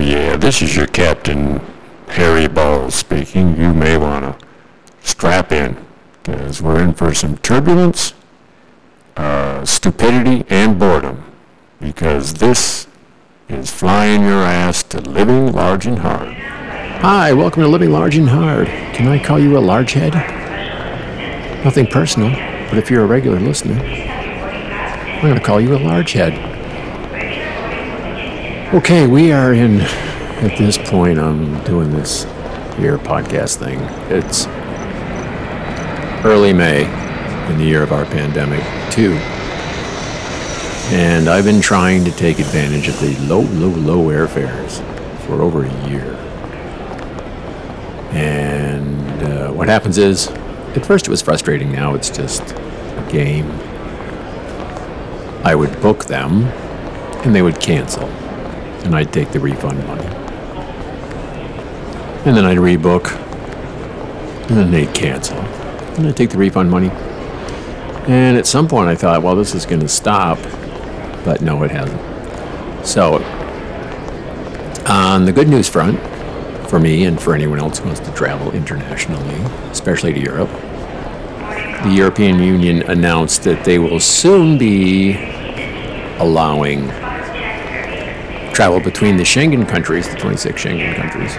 yeah, this is your captain, Harry Balls speaking. You may want to strap in, because we're in for some turbulence, uh, stupidity, and boredom, because this is flying your ass to living large and hard. Hi, welcome to Living Large and Hard. Can I call you a large head? Nothing personal, but if you're a regular listener, I'm going to call you a large head. Okay, we are in, at this point, I'm doing this year podcast thing. It's early May in the year of our pandemic, too. And I've been trying to take advantage of the low, low, low airfares for over a year. And uh, what happens is, at first it was frustrating, now it's just a game. I would book them, and they would cancel, and I'd take the refund money. And then I'd rebook, and then they'd cancel, and I'd take the refund money. And at some point I thought, well, this is going to stop, but no, it hasn't. So, on the good news front, for me and for anyone else who wants to travel internationally, especially to Europe. The European Union announced that they will soon be allowing travel between the Schengen countries, the 26 Schengen countries,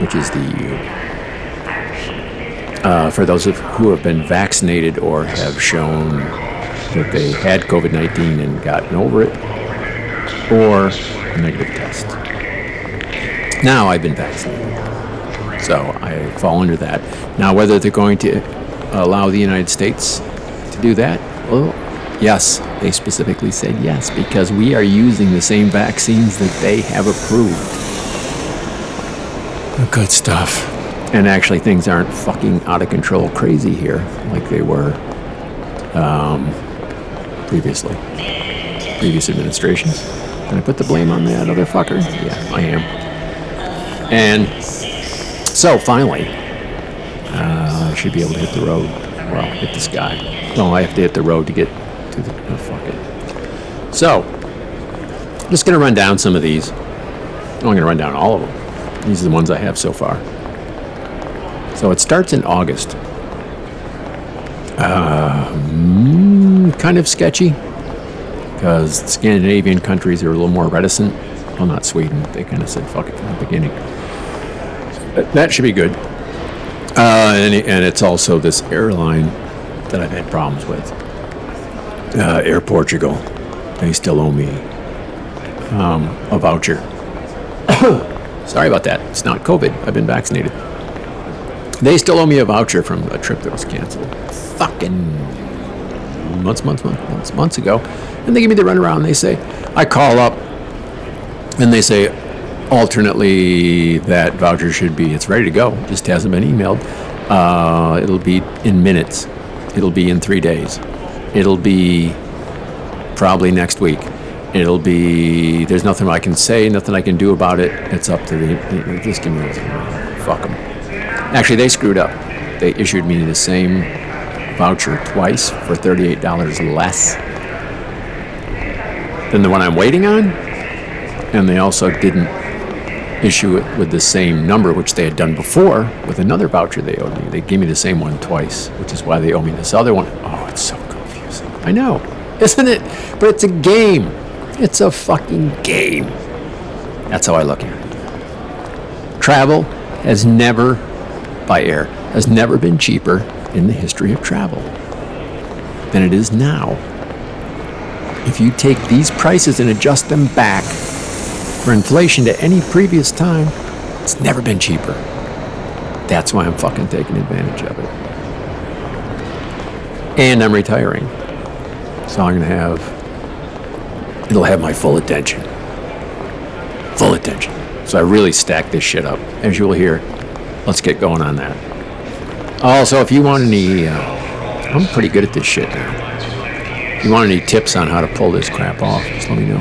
which is the EU. Uh, for those of, who have been vaccinated or have shown that they had COVID 19 and gotten over it, or a negative test. Now I've been vaccinated. So I fall under that. Now, whether they're going to allow the United States to do that, well, yes, they specifically said yes, because we are using the same vaccines that they have approved. Good stuff. And actually, things aren't fucking out of control crazy here like they were um, previously. Previous administrations. Can I put the blame on that other fucker? Yeah, I am. And so finally, uh, I should be able to hit the road. Well, hit the sky. No, I have to hit the road to get the. Oh, fuck it. So, I'm just going to run down some of these. I'm going to run down all of them. These are the ones I have so far. So it starts in August. Mm, kind of sketchy because Scandinavian countries are a little more reticent. Well, not Sweden. They kind of said fuck it from the beginning. That- That should be good. Uh, and, and it's also this airline that I've had problems with. Uh, Air Portugal. They still owe me um, a voucher. Sorry about that. It's not COVID. I've been vaccinated. They still owe me a voucher from a trip that was canceled. Fucking months, months, months, months, months ago. And they give me the runaround. They say, I call up and they say, alternately, that voucher should be, it's ready to go, just hasn't been emailed. Uh, it'll be in minutes. It'll be in three days. It'll be probably next week. It'll be, there's nothing I can say, nothing I can do about it. It's up to the, just give me, fuck them. Actually, they screwed up. They issued me the same voucher twice for $38 less than the one I'm waiting on. And they also didn't issue it with the same number, which they had done before with another voucher they owed me. They gave me the same one twice, which is why they owe me this other one. Oh. I know, isn't it? But it's a game. It's a fucking game. That's how I look at it. Travel has never, by air, has never been cheaper in the history of travel than it is now. If you take these prices and adjust them back for inflation to any previous time, it's never been cheaper. That's why I'm fucking taking advantage of it. And I'm retiring. So I'm going to have, it'll have my full attention. Full attention. So I really stacked this shit up. As you will hear, let's get going on that. Also, if you want any, uh, I'm pretty good at this shit now. If you want any tips on how to pull this crap off, just let me know.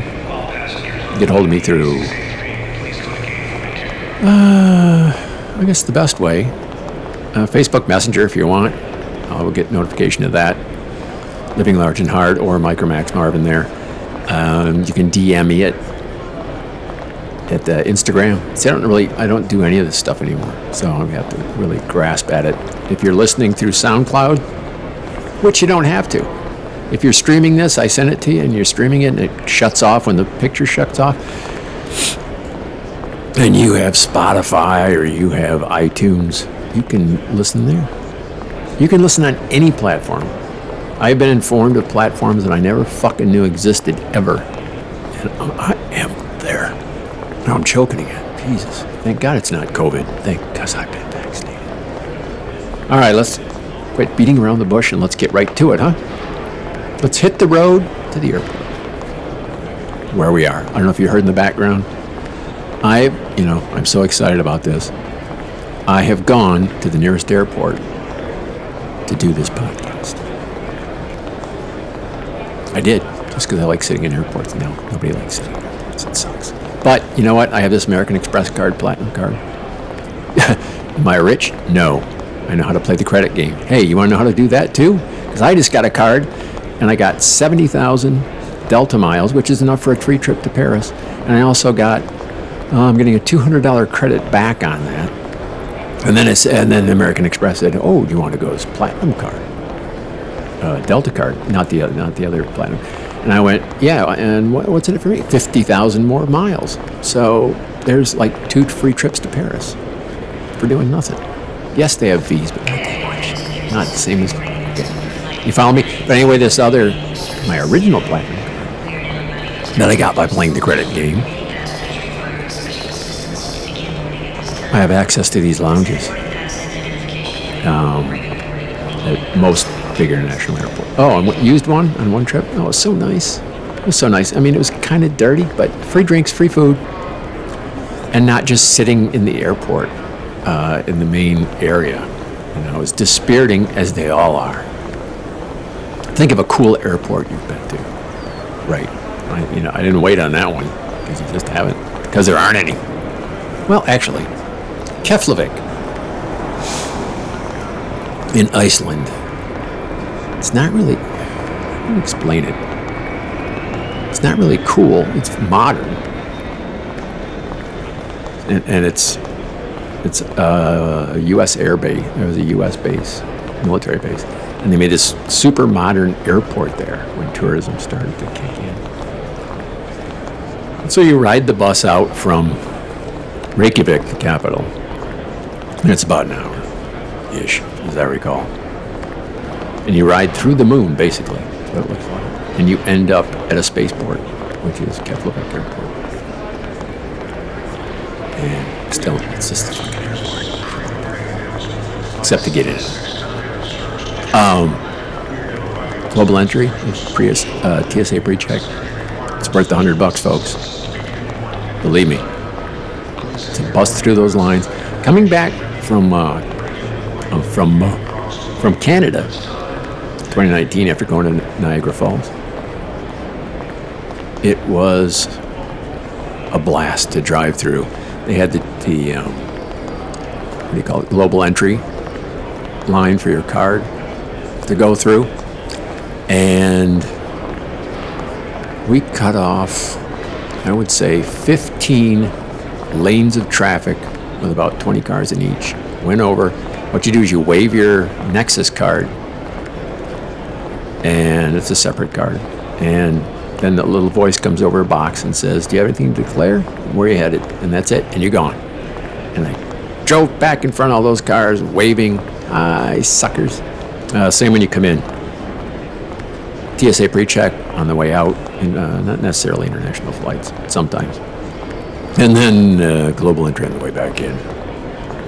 Get hold of me through, uh, I guess the best way, uh, Facebook Messenger if you want. I will get notification of that. Living Large and Hard or Micromax Marvin there. Um, you can DM me it. at the Instagram. See, I don't really, I don't do any of this stuff anymore, so I have to really grasp at it. If you're listening through SoundCloud, which you don't have to. If you're streaming this, I send it to you, and you're streaming it, and it shuts off when the picture shuts off. And you have Spotify or you have iTunes, you can listen there. You can listen on any platform. I've been informed of platforms that I never fucking knew existed ever. And I am there. Now I'm choking again. Jesus. Thank God it's not COVID. Thank God I've been vaccinated. All right, let's quit beating around the bush and let's get right to it, huh? Let's hit the road to the airport. Where we are. I don't know if you heard in the background. I, you know, I'm so excited about this. I have gone to the nearest airport to do this podcast. I did, just because I like sitting in airports. No, nobody likes sitting in airports. It sucks. But you know what? I have this American Express card, Platinum card. Am I rich? No. I know how to play the credit game. Hey, you want to know how to do that too? Because I just got a card and I got 70,000 Delta miles, which is enough for a free trip to Paris. And I also got oh, I'm getting a $200 credit back on that. And then it's, and then American Express said, "Oh, do you want to go as platinum card, uh, Delta card, not the other, not the other platinum." And I went, "Yeah." And what, what's in it for me? Fifty thousand more miles. So there's like two free trips to Paris for doing nothing. Yes, they have fees, but not that much. Not the same as. Okay. You follow me? But anyway, this other, my original platinum that I got by playing the credit game I have access to these lounges um, most big international airport. Oh, I used one on one trip. Oh, it was so nice. It was so nice. I mean, it was kind of dirty, but free drinks, free food, and not just sitting in the airport uh, in the main area. You know, as dispiriting as they all are. Think of a cool airport you've been to. Right. I, you know, I didn't wait on that one because you just haven't, because there aren't any. Well, actually, Keflavik in Iceland. It's not really, explain it. It's not really cool, it's modern. And, and it's it's uh, a U.S. air base. It was a U.S. base, military base, and they made this super modern airport there when tourism started to kick in. And so you ride the bus out from Reykjavik, the capital, it's about an hour ish, as I recall. And you ride through the moon, basically. That's what it looks like. And you end up at a spaceport, which is Keflavik Airport. And still, it's just a fucking airport. Except to get in. Um, global entry, uh, TSA pre-check. It's worth the hundred bucks, folks. Believe me. To bust through those lines. Coming back from uh, from uh, from Canada, 2019, after going to Niagara Falls. It was a blast to drive through. They had the, the um, what do you call it, global entry line for your card to go through, and we cut off, I would say, 15 lanes of traffic with about 20 cars in each. Went over. What you do is you wave your Nexus card, and it's a separate card. And then the little voice comes over a box and says, "Do you have anything to declare? Where are you headed?" And that's it, and you're gone. And I drove back in front of all those cars, waving, "Hi, suckers!" Uh, same when you come in. TSA pre-check on the way out, uh, not necessarily international flights. Sometimes. And then uh, global entry on the way back in.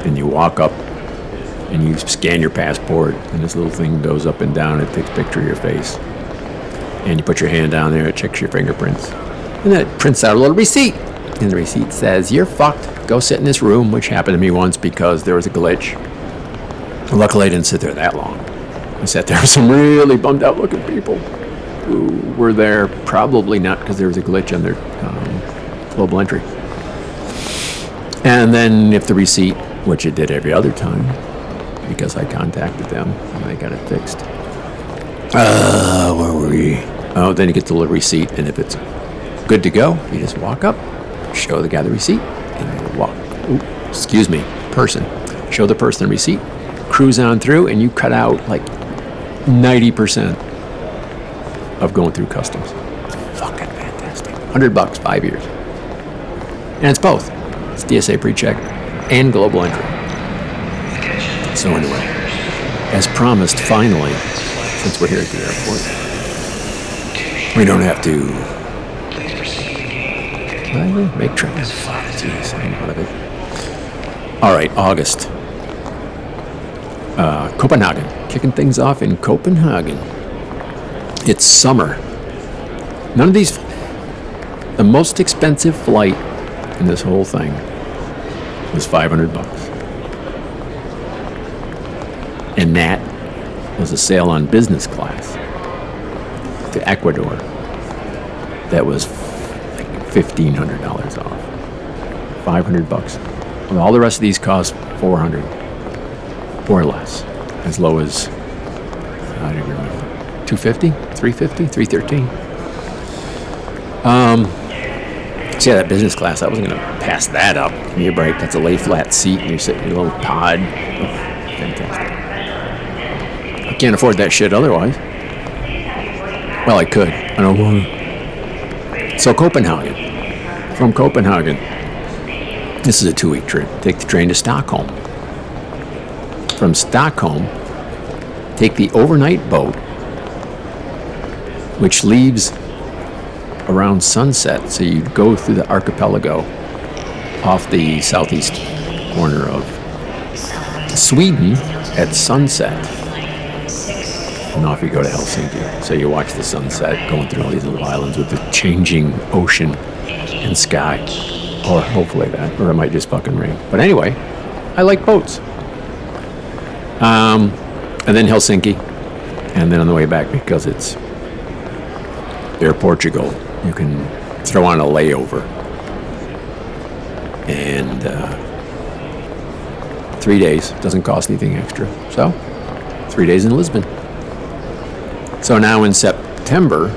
And you walk up and you scan your passport, and this little thing goes up and down. And It takes a picture of your face. And you put your hand down there, it checks your fingerprints. And then it prints out a little receipt. And the receipt says, You're fucked. Go sit in this room, which happened to me once because there was a glitch. Luckily, I didn't sit there that long. I sat there with some really bummed out looking people who were there probably not because there was a glitch on their um, global entry. And then if the receipt, which it did every other time, because I contacted them and they got it fixed. Uh, where were we? Oh, then you get the little receipt, and if it's good to go, you just walk up, show the guy the receipt, and you walk. Ooh, excuse me, person. Show the person the receipt, cruise on through, and you cut out like 90% of going through customs. Fucking fantastic. 100 bucks, five years. And it's both. It's TSA pre-check and global entry. So anyway, as promised, finally, since we're here at the airport, we don't have to make trips. Jeez, I'm out of it. All right, August. Uh, Copenhagen. Kicking things off in Copenhagen. It's summer. None of these. The most expensive flight in this whole thing was 500 bucks. And that was a sale on business class to Ecuador. That was like $1,500 off. 500 bucks. And all the rest of these cost 400 or less. As low as, I don't remember, 250, 350, 313. Um, so yeah, that business class, I wasn't going to pass that up. A break. That's a lay flat seat, and you're sitting in a little pod. I can't afford that shit otherwise. Well, I could. I don't want to. So Copenhagen. From Copenhagen, this is a two-week trip. Take the train to Stockholm. From Stockholm, take the overnight boat, which leaves around sunset. So you go through the archipelago off the southeast corner of Sweden at sunset. And off you go to Helsinki. So you watch the sunset going through all these little islands with the changing ocean and sky. Or hopefully that. Or it might just fucking rain. But anyway, I like boats. Um, and then Helsinki. And then on the way back, because it's Air Portugal, you can throw on a layover. And uh, three days doesn't cost anything extra. So, three days in Lisbon. So now in September,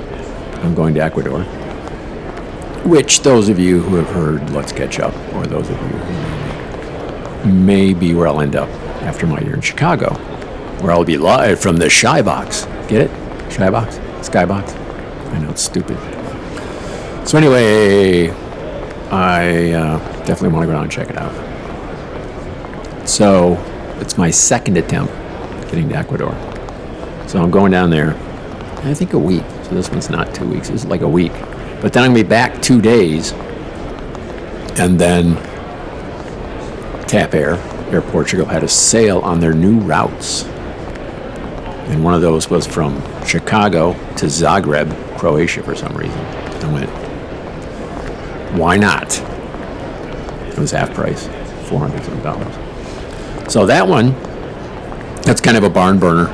I'm going to Ecuador. Which those of you who have heard Let's Catch Up, or those of you who may be where I'll end up after my year in Chicago, where I'll be live from the Shy Box. Get it? Shy Box? Skybox? I know it's stupid. So anyway, I uh, definitely want to go down and check it out. So it's my second attempt getting to Ecuador. So I'm going down there. I think a week. So this one's not two weeks. It's like a week. But then I'm gonna be back two days, and then TAP Air, Air Portugal, had a sale on their new routes. And one of those was from Chicago to Zagreb, Croatia, for some reason. I went, why not? It was half price, 400 some dollars. So that one, that's kind of a barn burner.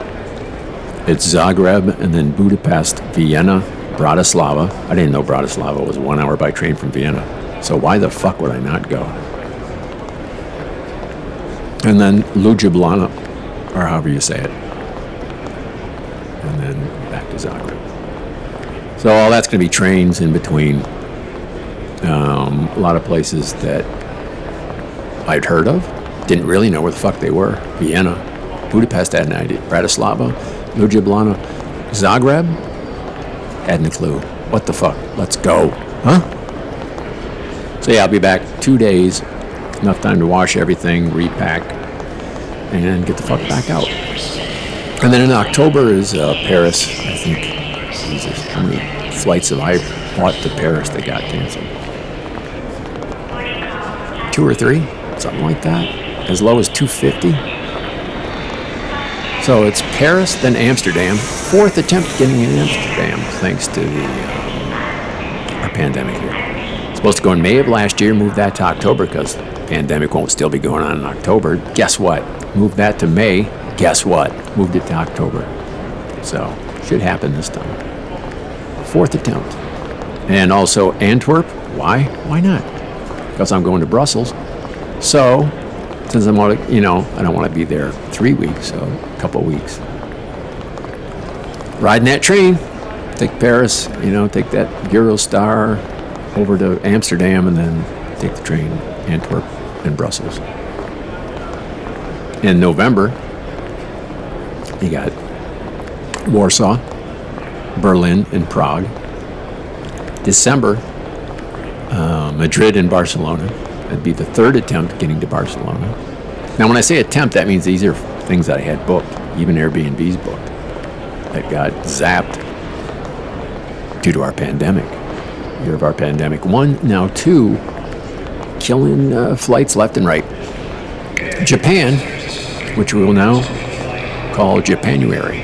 It's Zagreb and then Budapest, Vienna, Bratislava. I didn't know Bratislava was one hour by train from Vienna. So why the fuck would I not go? And then Ljubljana, or however you say it. And then back to Zagreb. So all that's going to be trains in between. Um, a lot of places that I'd heard of, didn't really know where the fuck they were. Vienna, Budapest had an idea. Bratislava, Ljubljana, Zagreb, hadn't a clue. What the fuck? Let's go. Huh? So yeah, I'll be back two days. Enough time to wash everything, repack, and get the fuck back out. And then in October is uh, Paris. I think, Jesus, how many flights have I bought to Paris that got canceled? Two or three, something like that. As low as 250. So it's Paris, then Amsterdam. Fourth attempt getting in Amsterdam, thanks to the um, our pandemic here. Supposed to go in May of last year, moved that to October because pandemic won't still be going on in October. Guess what? Moved that to May. Guess what? Moved it to October. So should happen this time. Fourth attempt. And also Antwerp. Why? Why not? Because I'm going to Brussels. So since I'm to, you know, I don't want to be there three weeks, so a couple weeks. Riding that train, take Paris, you know, take that Eurostar, over to Amsterdam and then take the train Antwerp and Brussels. In November, you got Warsaw, Berlin, and Prague. December, uh, Madrid and Barcelona. That'd be the third attempt getting to Barcelona. Now, when I say attempt, that means these are things I had booked, even Airbnb's booked, that got zapped due to our pandemic. Year of our pandemic. One, now two, killing uh, flights left and right. Japan, which we will now call Japanuary.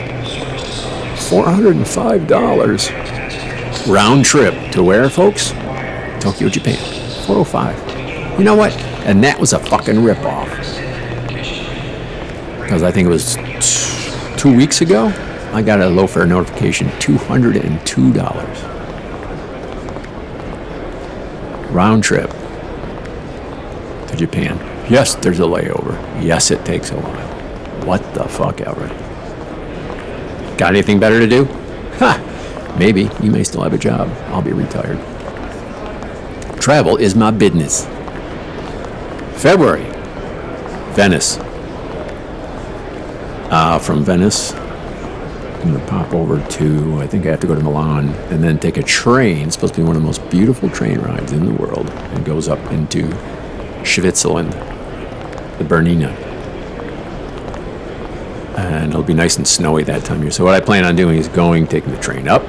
$405 round trip to where, folks? Tokyo, Japan. 405. You know what? And that was a fucking ripoff. Because I think it was t- two weeks ago, I got a low fare notification $202. Round trip to Japan. Yes, there's a layover. Yes, it takes a while. What the fuck ever. Got anything better to do? Ha! Maybe. You may still have a job. I'll be retired. Travel is my business. February. Venice. Uh, from Venice, I'm going to pop over to, I think I have to go to Milan and then take a train. It's supposed to be one of the most beautiful train rides in the world. It goes up into Switzerland, the Bernina. And it'll be nice and snowy that time of year. So, what I plan on doing is going, taking the train up,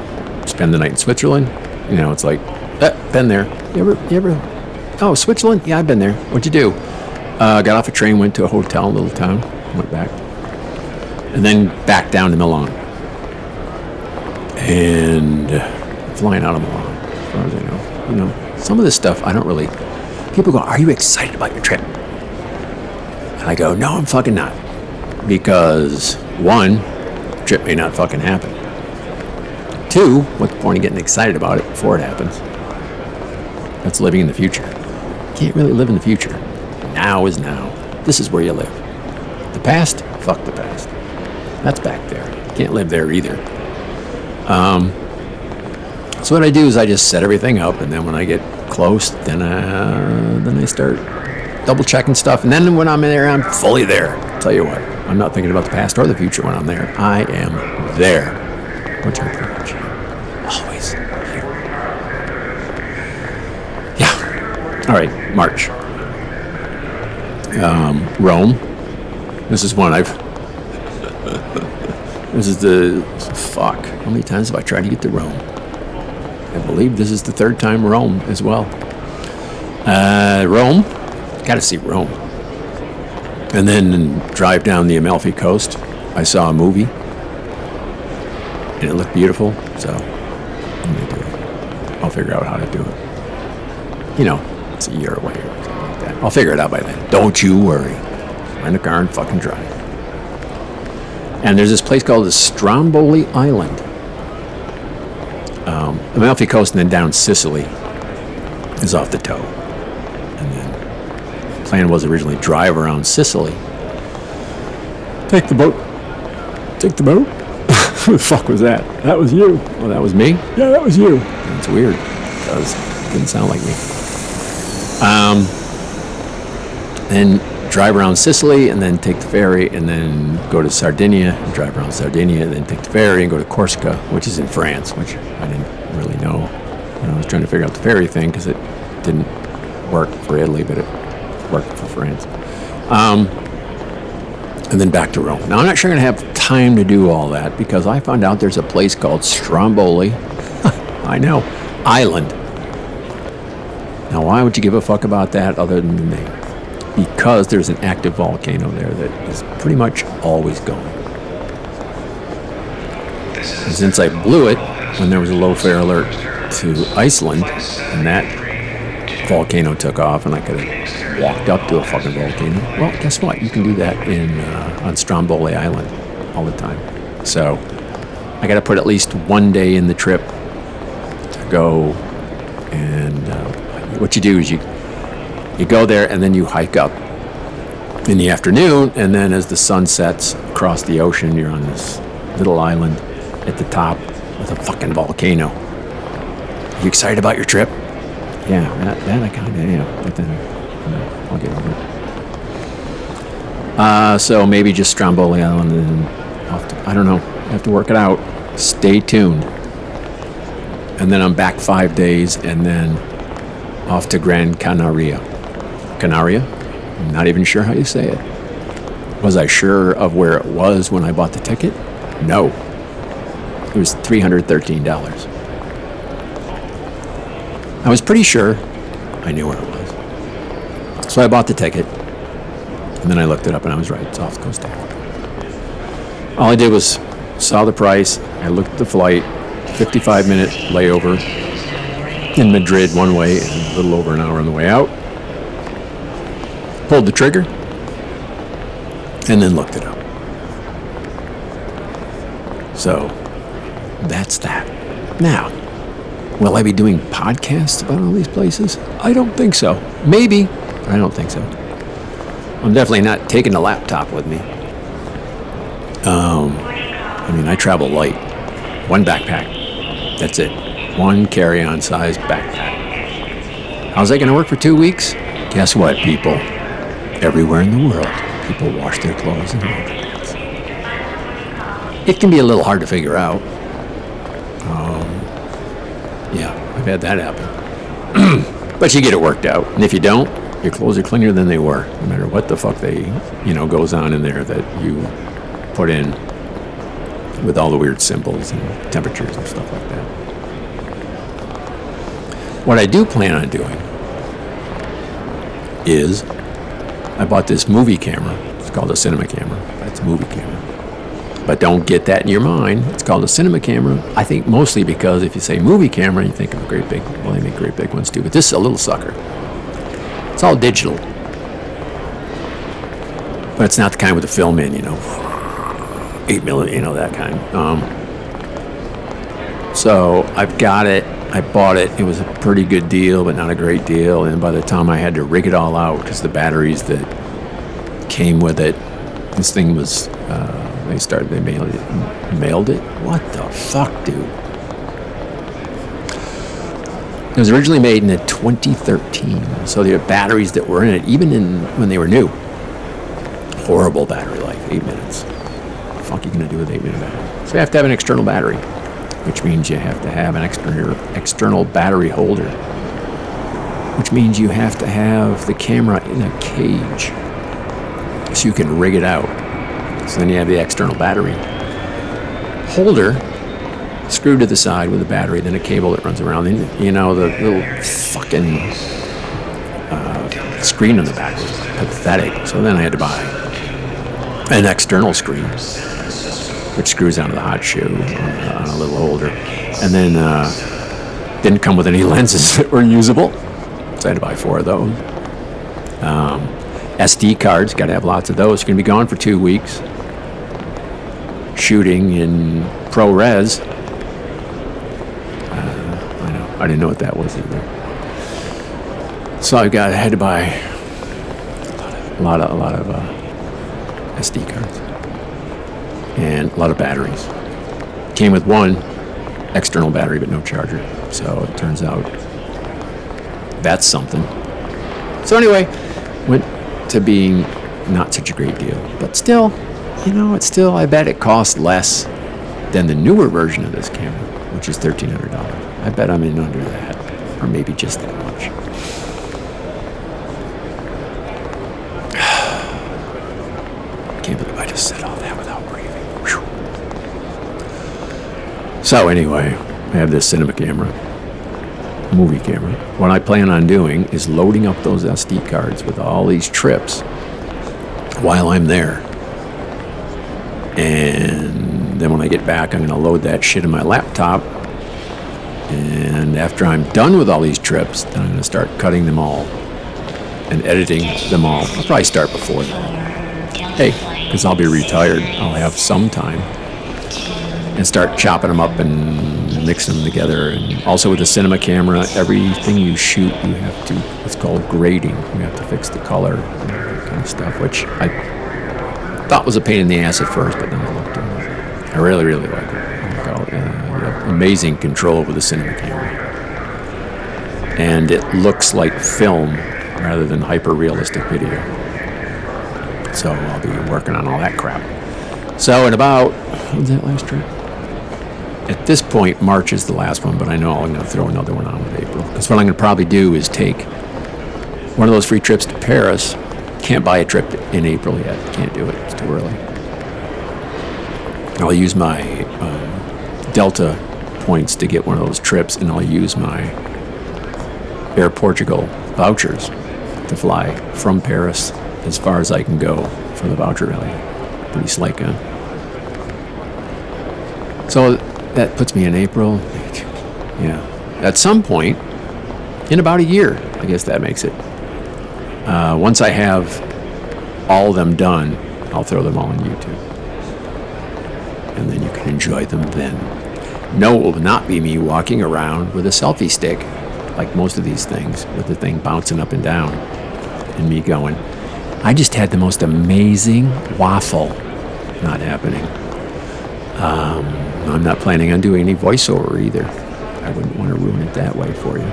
spend the night in Switzerland. You know, it's like, eh, been there. You ever, you ever, oh, Switzerland? Yeah, I've been there. What'd you do? Uh, got off a train, went to a hotel, a little town, went back. And then back down to Milan. And flying out of Milan, as far as I know. You know, some of this stuff I don't really. People go, Are you excited about your trip? And I go, No, I'm fucking not. Because, one, trip may not fucking happen. Two, what's the point of getting excited about it before it happens? That's living in the future. Can't really live in the future. Now is now. This is where you live. The past, fuck the past. That's back there. Can't live there either. Um, so what I do is I just set everything up, and then when I get close, then uh, then I start double checking stuff, and then when I'm in there, I'm fully there. I'll Tell you what, I'm not thinking about the past or the future when I'm there. I am there, always here. Yeah. All right, March. Um, Rome. This is one I've. this is the fuck. How many times have I tried to get to Rome? I believe this is the third time Rome as well. Uh, Rome, got to see Rome. And then drive down the Amalfi Coast. I saw a movie, and it looked beautiful. So I'm gonna do it. I'll figure out how to do it. You know, it's a year away or something like that. I'll figure it out by then. Don't you worry. Rent a car and fucking drive. And there's this place called the Stromboli Island. Um, the Amalfi Coast and then down Sicily is off the toe. And then the plan was originally drive around Sicily. Take the boat. Take the boat. Who the fuck was that? That was you. Oh, that was me? Yeah, that was you. That's weird. Because it didn't sound like me. Um, then drive around Sicily and then take the ferry and then go to Sardinia and drive around Sardinia and then take the ferry and go to Corsica, which is in France, which I didn't really know. I was trying to figure out the ferry thing because it didn't work for Italy, but it worked for France. Um, and then back to Rome. Now, I'm not sure I'm going to have time to do all that because I found out there's a place called Stromboli. I know, Island. Now, why would you give a fuck about that other than the name? Because there's an active volcano there that is pretty much always going. And since I blew it when there was a low fare alert to Iceland, and that volcano took off, and I could have walked up to a fucking volcano. Well, guess what? You can do that in uh, on Stromboli Island all the time. So I got to put at least one day in the trip to go. And uh, what you do is you you go there and then you hike up in the afternoon, and then as the sun sets across the ocean, you're on this little island at the top with a fucking volcano. You excited about your trip? yeah, that, that I kind of am. But then, you know, I'll get over it. Uh, so maybe just Stromboli Island and to, I don't know. I have to work it out. Stay tuned. And then I'm back five days and then off to Gran Canaria. Canaria? I'm not even sure how you say it. Was I sure of where it was when I bought the ticket? No. It was $313. I was pretty sure I knew where it was. So I bought the ticket, and then I looked it up, and I was right. It's off the coast of Africa. All I did was saw the price. I looked at the flight, 55 minute layover in Madrid one way, a little over an hour on the way out. Pulled the trigger, and then looked it up. So that's that. Now, will I be doing podcasts about all these places? I don't think so. Maybe. I don't think so. I'm definitely not taking a laptop with me. Um, I mean, I travel light. One backpack. That's it. One carry on size backpack. How's that going to work for two weeks? Guess what, people? Everywhere in the world, people wash their clothes in laundromats. It can be a little hard to figure out. Um, yeah, I've had that happen. but you get it worked out. And if you don't, your clothes are cleaner than they were, no matter what the fuck they, you know, goes on in there that you put in with all the weird symbols and temperatures and stuff like that. What I do plan on doing is I bought this movie camera. It's called a cinema camera. That's a movie camera. But don't get that in your mind. It's called a cinema camera. I think mostly because if you say movie camera, you think of a great big, well, they make great big ones too. But this is a little sucker. It's all digital. But it's not the kind with the film in, you know, 8 millimeter, you know, that kind. Um, so I've got it. I bought it. It was a pretty good deal, but not a great deal. And by the time I had to rig it all out, because the batteries that came with it, this thing was, uh, they started, they mailed it. Mailed it? What the fuck, dude? It was originally made in 2013, so the batteries that were in it, even in when they were new, horrible battery life, eight minutes. What the fuck are you gonna do with eight minute battery? So you have to have an external battery, which means you have to have an external external battery holder, which means you have to have the camera in a cage, so you can rig it out. So then you have the external battery holder screwed to the side with a battery, then a cable that runs around. Then you know the little fucking uh, screen on the back was pathetic. So then I had to buy an external screen, which screws onto the hot shoe on a little holder, and then uh, didn't come with any lenses that were usable. So I had to buy four of those. Um, SD cards, got to have lots of those. Going to be gone for two weeks. Shooting in ProRes. Uh, I know I didn't know what that was either. So I got I had to buy a lot of a lot of uh, SD cards and a lot of batteries. Came with one external battery but no charger. So it turns out that's something. So anyway, went to being not such a great deal, but still, you know, it's still I bet it costs less than the newer version of this camera, which is thirteen hundred dollars. I bet I'm in under that, or maybe just that much. Can't believe I just said all that without breathing. Whew. So anyway, I have this cinema camera, movie camera. What I plan on doing is loading up those SD cards with all these trips while I'm there. And then when I get back, I'm going to load that shit in my laptop and after I'm done with all these trips, then I'm going to start cutting them all and editing them all. I'll probably start before that. Hey, because I'll be retired, I'll have some time and start chopping them up and mixing them together. And also with the cinema camera, everything you shoot, you have to, it's called grading. You have to fix the color and that kind of stuff, which I thought was a pain in the ass at first, but then I looked at it. I really, really like it. Uh, amazing control with the cinema camera. and it looks like film rather than hyper realistic video. So I'll be working on all that crap. So in about when's that last trip? At this point, March is the last one, but I know I'm going to throw another one on with April. Because what I'm going to probably do is take one of those free trips to Paris. Can't buy a trip in April yet. Can't do it. It's too early. I'll use my um, Delta points to get one of those trips, and I'll use my Air Portugal vouchers to fly from Paris as far as I can go for the voucher value. Pretty slick, gun. So that puts me in April. Yeah. At some point, in about a year, I guess that makes it. Uh, once I have all of them done, I'll throw them all on YouTube. And then you can enjoy them then. No, it will not be me walking around with a selfie stick, like most of these things, with the thing bouncing up and down, and me going, I just had the most amazing waffle. Not happening. Um, I'm not planning on doing any voiceover either. I wouldn't want to ruin it that way for you.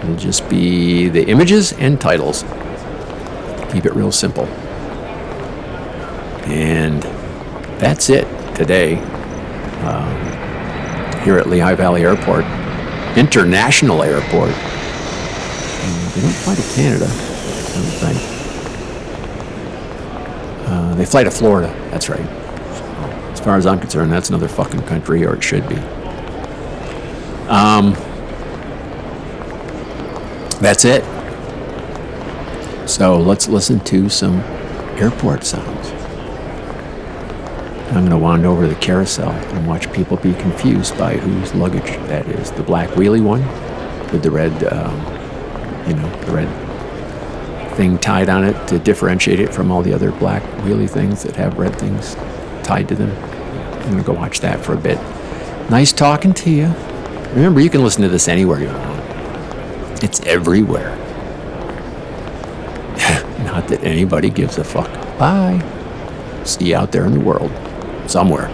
It'll just be the images and titles. Keep it real simple. And that's it today um, here at Lehigh Valley Airport, International Airport. And they don't fly to Canada, I don't think. They fly to Florida, that's right. As far as I'm concerned, that's another fucking country, or it should be. Um, that's it. So let's listen to some airport sounds. I'm going to wander over to the carousel and watch people be confused by whose luggage that is. The black wheelie one with the red, um, you know, the red thing tied on it to differentiate it from all the other black wheelie things that have red things tied to them. I'm going to go watch that for a bit. Nice talking to you. Remember, you can listen to this anywhere you want. It's everywhere. Not that anybody gives a fuck. Bye. See you out there in the world. Somewhere.